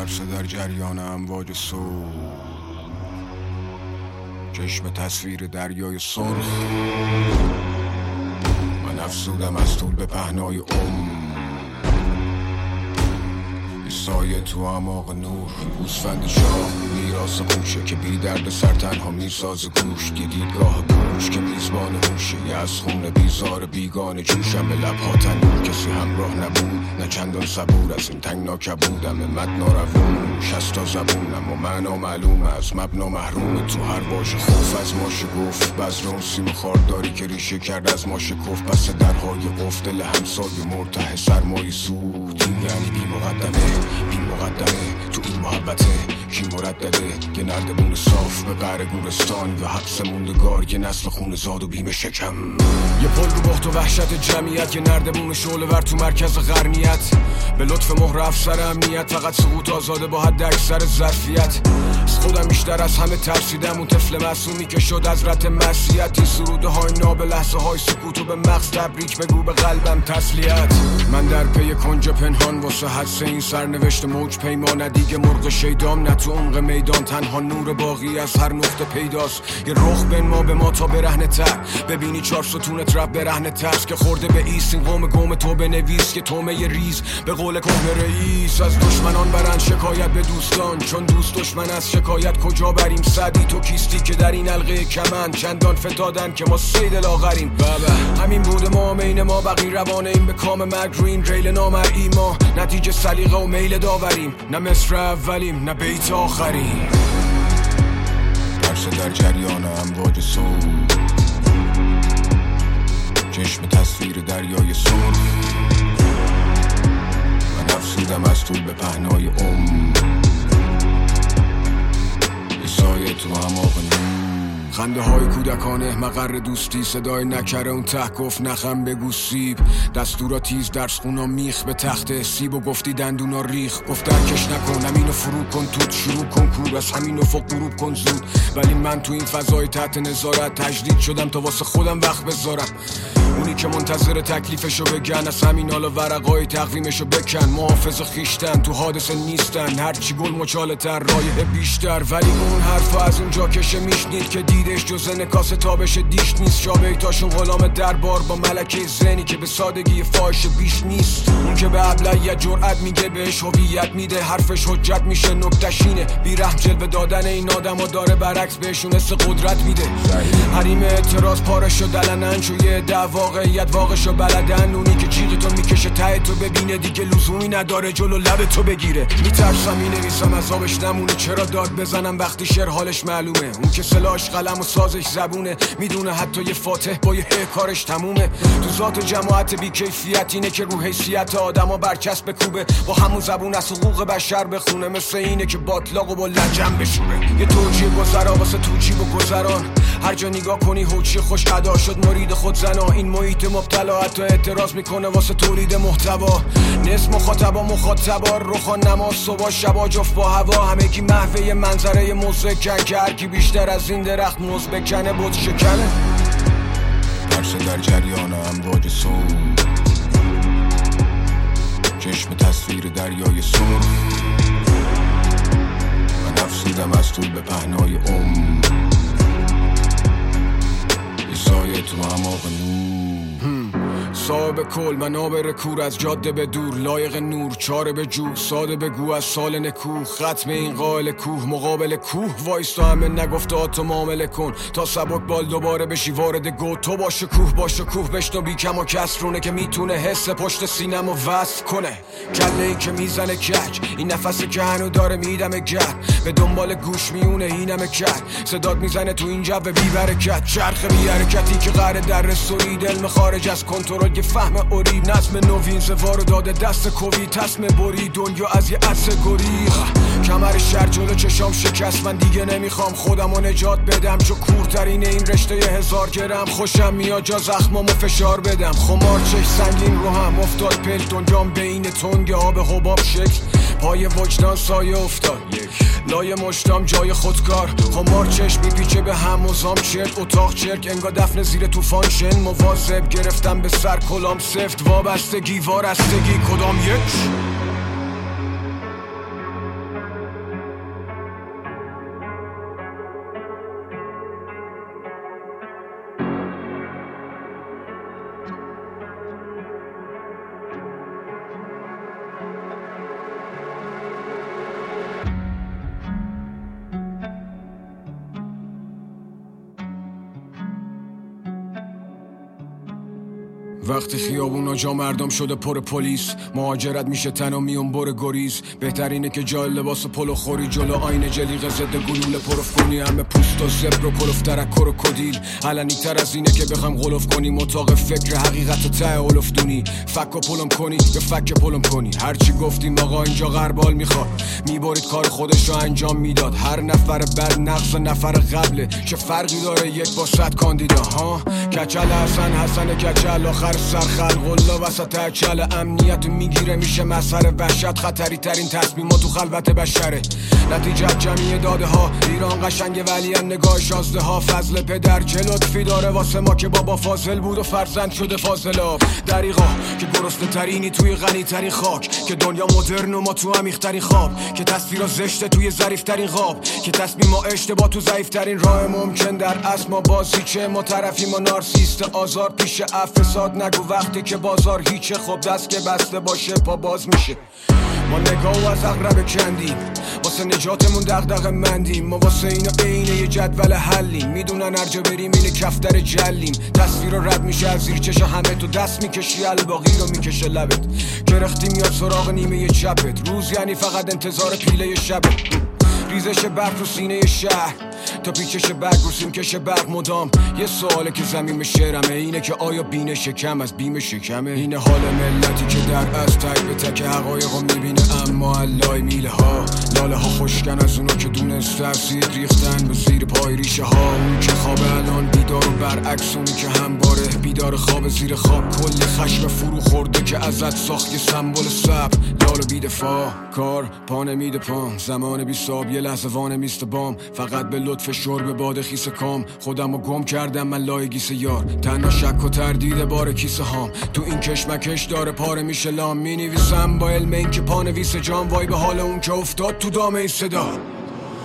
ترس در جریان امواج سو چشم تصویر دریای سرخ. من افسودم از طول به پهنای ام سایه تو اماق نور گوسفند شاه. میراس خوشه که بی درد سر تنها میساز گوش. دیدگاه گوش که میزبان هوشه. یه از خون بیزار بیگان جوشم. به لبها تنور کسی همراه نبود. نه چندان صبور از این تنگ ناکبودم مد ناروون شستا زبونم. و معنا معلوم از مبنا محروم. تو هر باش خوف از ماشه گفت بزر اون سیم خارداری که ریشه کرد از ماشه کف پس درهای قفت دل همسای مرته سرمایی سود یعنی بی مقدمه بی مقدمه. تو این محبته کی مردده؟ یه نردبون صاف به قهر گورستان یا حبس موندگار یه نسل خون زاد و بیم شکم. یه پل رو بخت و وحشت جمعیت یه نردبون شعله ور تو مرکز غرنیت. به لطف مهر افسر امنیت فقط سقوط آزاده با حد اکثر ظرفیت. از خودم بیشتر از همه ترسیدم اون طفل معصومی که شد از رت مسیحت سروده های ناب لحظه های سکوت و به مغز تبریک بگو به قلبم تسلیت. من در پی کنج پنهان واسه حدس این سرنوشت موج پیمان دیگه مرغ شیدام تو عمق میدان تنها نور باقی از هر نقطه پیداست یه رخ بین ما به ما تا برهنه تر. ببینی چهار ستونت رب برهنه ترس که خورده به ایست این قوم گم تو بنویس که تومه ریز. به قول کهنه رئیس از دشمنان برند شکایت به دوستان. چون دوست دشمن از شکایت کجا بریم؟ صدی تو کیستی که در این حلقه کمن چندان فتادن که ما سید لاغریم بابا همین بود ما مین ما. بقی روانه این به کام مرگ. رو این ریل نامرئی ما. نتیجه سلیقه و میل داوریم. نه مصر اولیم نه بیت آخریم ترس در جریان امواج سو چشم تصویر دریای سرخ من افسودم از طول به پهنای ام یه سایه تو هماق نور خنده های کودکانه مقر دوستی صدای نکره اون ته گفت نخم بگو سیب. دستورا تیز درس خونا میخ به تخت سیب و گفتی دندونا ریخ. گفت درکش نکن همینو فرو کن توت شروع کن کور از همین افق غروب کن زود. ولی من تو این فضای تحت نظارت تجدید شدم تا واسه خودم وقت بذارم. اونی که منتظر تکلیفشو بگن از همین حالا ورقای تقویمشو بکن. محافظ خیشتن تو حادثه نیستن. هرچی گل مچاله تر رایه بیشتر. ولی اون حرف از اونجا کشه میشنید که دیدش جز نکاس تابش دیش نیست. شابیتاشون غلام دربار با ملکه زنی که به سادگی فاش بیش نیست. اون که به ابلیت جرأت میگه بهش هویت میده. حرفش حجت میشه نکتشینه بی رحم جلوه دادن این آدم و داره برعکس بهشون حس قدرت میده. حریم اعتراض پارش و دلنن چوی دعوا واقعیت واقعشو بلدن. اونی که جیغ تو می‌کشه ته تو ببینه دیگه لزومی نداره جلو لب تو بگیره. میترسم می‌نویسم از آبش نمونه. چرا داد بزنم وقتی شعر حالش معلومه؟ اون که سلاش قلم و سازش زبونه. می‌دونه حتی یه فاتح با یه کارش تمومه. تو ذات جماعت بیکیفیت اینه که رو حیثیت آدما برچسب کوبه. با همون زبون از حقوق بشر بخونه. مثل اینه که باطلاق و با لجن بشوره. یه توجیه گذرا واسه توجیه و گذران. هر جا نگاه کنی هوچی خوش ادا شد. مرید خود زنا. این محیط مبتلا حتی اعتراض می‌کنه واسه تولید محتوا. نصف مخاطبا مخاطبا. روخا نماز صبح شبا جفت با هوا. همگی محوه منظره مزکن که هرکی بیشتر از این درخت موز بکنه بود شکنه. ترس در جریان امواج سو چشم تصویر دریای سرخ من افسودم از طول به پهنای ام یه سایه تو اماق نور. صاحب کل منابر کور از جاده به دور لایق نور چاره به جو ساده بگو از سال نکوه ختم این قائل کوه مقابل کوه وایستا همه نگفته تو معامله کن. تا سبک بال دوباره بشی وارد گو. تو باشه کوه باشه کوه بشنو. بی کم و کسرونه که می‌تونه حس پشت سینم و وصل کنه. کله ای که می‌زنه کج. این نفسی که هنو داره میدم گر به دنبال گوش میونه اینم کرد. صداد می‌زنه تو این جو بی برکت چرخ بی حرکتی که قرار در رسولی علم خارج از کنترل یه فهم اوری نظم نوین زوارو داده دست کوی تصم بری دنیا از یه عدس گریخ کمر شر جلو چشام شکست من دیگه نمی‌خوام خودم و نجات بدم. چو کورترین این رشته هزار گرم خوشم میاد جا زخمامو فشار بدم. خمار چش سنگین رو هم افتاد پل دنیام بین تنگ آب حباب شکل. پای وجدان سایه افتاد. لای مشتام جای خودکار. خمار چشم میپیچه به هم و چرک. اتاق چرک انگا دفن زیر طوفان شن. مواظب گرفتم به سر کلام سفت. وابستگی وارستگی. کدام یک؟ وقتی خیابونا جا مردم شده پر پلیس مهاجرت میشه تنها میون بر گریز. بهترینه که جای لباس پلو خوری جلو آینه جلیق ضد گلوله پروف کنی همه پوست و زبر و کلوف ترکر و کدیل. علنی تر از اینه که بخوام غلوف کنی مطاق فکر حقیقت ته اولف دونی. فک و پلم کنی یا فک پلم کنی؟ هرچی گفتیم آقا اینجا غربال می‌خواد. می‌برید کار خودش رو انجام می‌داد. هر نفر بعد نقص نفر قبله. چه فرقی داره یک با صد کاندیدا ها؟ کچل حسن حسن کچل آخر سر خلق الله وسط اچل امنیت می‌گیره میشه مسخره وحشت. خطری ترین تصمیم تو خلوت بشره. نتیجه جمعی داده ها ایران قشنگ ولی نگاه شازده ها فضل پدر چه لطفی داره واسه ما که بابا فاضل بود و فرزند شده فاضلاب دریقا که گرسنه ترینی توی غنی ترین خاک. که دنیا مدرن و ما تو عمیق ترین خواب. که تصویر زشته توی ظریف ترین خواب که تصمیم ما اشتباه تو ضعیف ترین راه ممکن در اصل. ما بازی چه ما طرفیم و نارسیست آزار پیش افساد. نگو وقتی که بازار هیچه خب دست که بسته باشه پا باز میشه. ما نگاه و از اقرب کندیم واسه نجاتمون دغدغ مندیم. ما واسه اینو عینه یه جدول حلیم. می‌دونن ارجا بریم اینه کفتر جلیم. تصویر رد میشه از زیر همه تو دست می‌کشی الباقی رو می‌کشه لبت. گرختی میاد سراغ نیمه چپت. روز یعنی فقط انتظار پیله شبت. ریزش برق تو سینه شهر. تا پیچش برق رو سیمکش برق مدام. یه سواله که زمین شعرمه اینه که آیا بین شکم از بیم شکمه؟ اینه حال ملتی که در از تک به تک حقایق می‌بینه. اما علای میله ها لاله ها خوشکن از اونو که دونست اسید ریختن به زیر پای ریشه ها. اون که خواب الان بیدار و برعکس اونی که همباره بیدار خواب زیر خواب. کلی خشم فرو خورده که ازت ساخت یه سمبل سب و بیدفاع کار پا نمیده پام. زمان بی یه لحظه وانه میست بام. فقط به لطف شرب باد خیس کام. خودم گم کردم من لای گیس یار. تنها شک و تردید بار کیسه هام. تو این کشمکش داره پاره میشه لام. می نویسم با علم این که پانویس جام وای به حال اون که افتاد تو دامه صدا.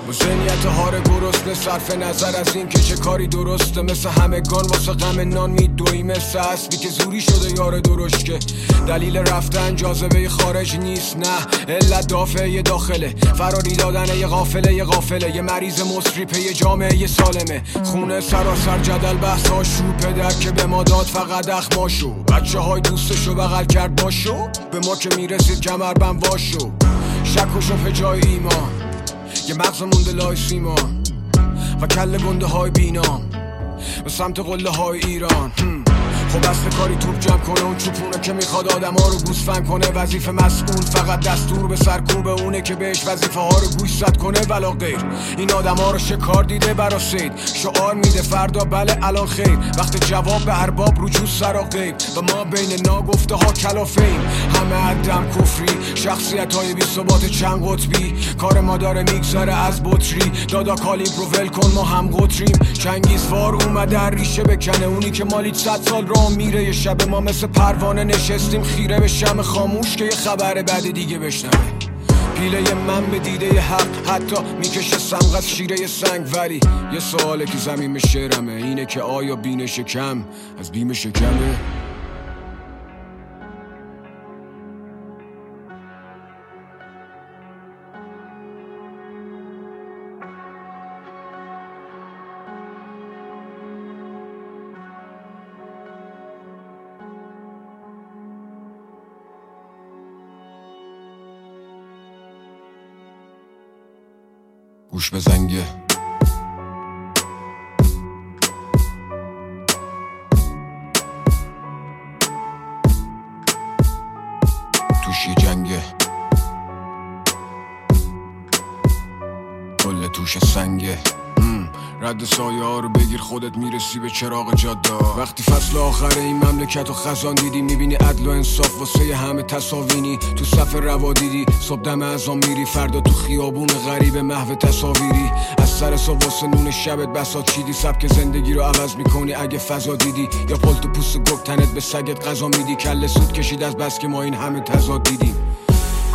با زنیت هار گرسنه صرف نظر از این که چه کاری درسته. مثل همگان واسه غم نان میدوی. مثل اسبی که زوری شده یار درشکه دلیل رفتن جاذبه خارج نیست نه. علت دافعه داخله. فراری دادن یه غافله یه غافله. یه مریض مصری یه جامعه یه سالمه. خونه سراسر جدل بحث شو. پدر که به ما داد فقط اخماشو. بچه های دوستشو بغل کرد باشو. به ما که می‌رسید کمر بم واشو. شک و شفه جای ایمان. یه مغز مونده لای سیما و کل گنده های بینام به سمت قله های ایران خب اصل کاری توپ جمع کنه اون چوپونه که می‌خواد آدم ها رو گوسفن کنه. وظیفه مسئول فقط دستور به سرکوب اونه که بهش وظیفه ها رو گوش زد کنه ولا غیر. این آدم ها رو شکار دیده برا سید. شعار میده فردا بله الان خیر. وقت جواب به ارباب رجوع سر غیب. و ما بین ناگفته ها کلافیم. همه عدم کفری شخصیت های بی ثبات چند قطبی. کار ما داره میگذره از بطری. دادا کالی ول کن ما هم قطریم. چنگیزوار اومده ریشه بکنه. اونی که مالی صد سال را میره یه شب ما مثل پروانه نشستیم خیره به شم خاموش که یه خبر بعد دیگه بشنوه. پیله من به دیده حق حتی می‌کشه سمغ از شیره سنگ. ولی یه سواله که زمین شعرمه اینه که آیا بین شکم از بیم شکمه. گوش به زنگه. توشی جنگه. کل توش سنگه. رد سایه ها رو بگیر خودت می‌رسی به چراغ جاده. وقتی فصل آخر این مملکت و خزان دیدی می‌بینی عدل و انصاف واسه همه تصاوینی. تو صف روا دیدی صبح دم از میری فردا تو خیابون غریب محو تصاویری. از سر واسه نون شبت بسات چیدی سبک زندگی رو عوض می‌کنی. اگه فضا دیدی یا پلت پوست گک تنت به سگت غذا میدی. کل سود کشید از بس که ما این همه تضاد دیدیم.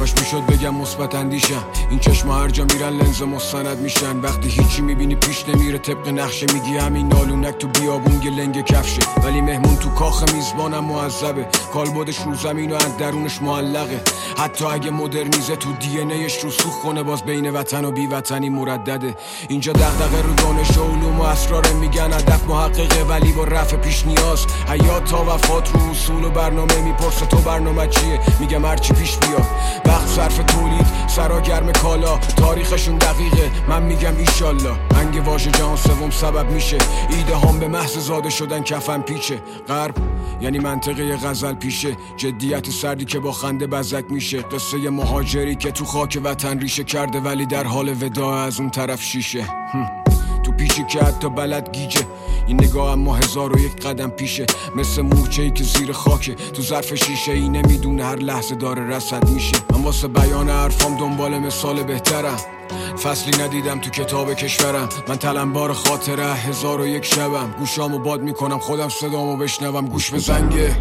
کاش می‌شد بگم مثبت اندیشم. این چشم هر جا میرن لنز مستند میشن. وقتی هیچی می‌بینی پیش نمیره طبق نقشه میگی همین نالونک تو بیابون لنگ کفشه. ولی مهمون تو کاخ میزبانم معذبه. کالبدش رو زمین و از درونش معلقه. حتی اگه مدرنیزه تو دی رو سوخ کنه باز بین وطن و بی وطنی مردده. اینجا دغدغه رو دانش و علوم و اسرار میگن. هدف محققه ولی با رفع پیش نیاز. حیات تا وفات رو اصول و برنامه می‌پرسه تو برنامه چیه؟ میگم هرچی پیش بیاد. وقت صرف تولید سرا گرم کالا. تاریخشون دقیقه. من میگم ایشالله. انگ واژه جهان سوم سبب میشه. ایده هم به محض زاده شدن کفن پیچه. غرب یعنی منطقه غزل پیشه. جدیت سردی که با خنده بزک میشه. قصه مهاجری که تو خاک وطن ریشه کرده ولی در حال وداع از اون طرف شیشه. تو پیشی که حتی بلد گیجه. این نگاه اما هزار و یک قدم پیشه. مثل مورچه ای که زیر خاکه. تو ظرف شیشه ای نمی‌دونه هر لحظه داره رسد میشه. من واسه بیان حرفام دنبال مثال بهترم. فصلی ندیدم تو کتاب کشورم. من تلمبار خاطره هزار و یک شبم. گوشامو باد می‌کنم خودم صدامو بشنوم. گوش به زنگه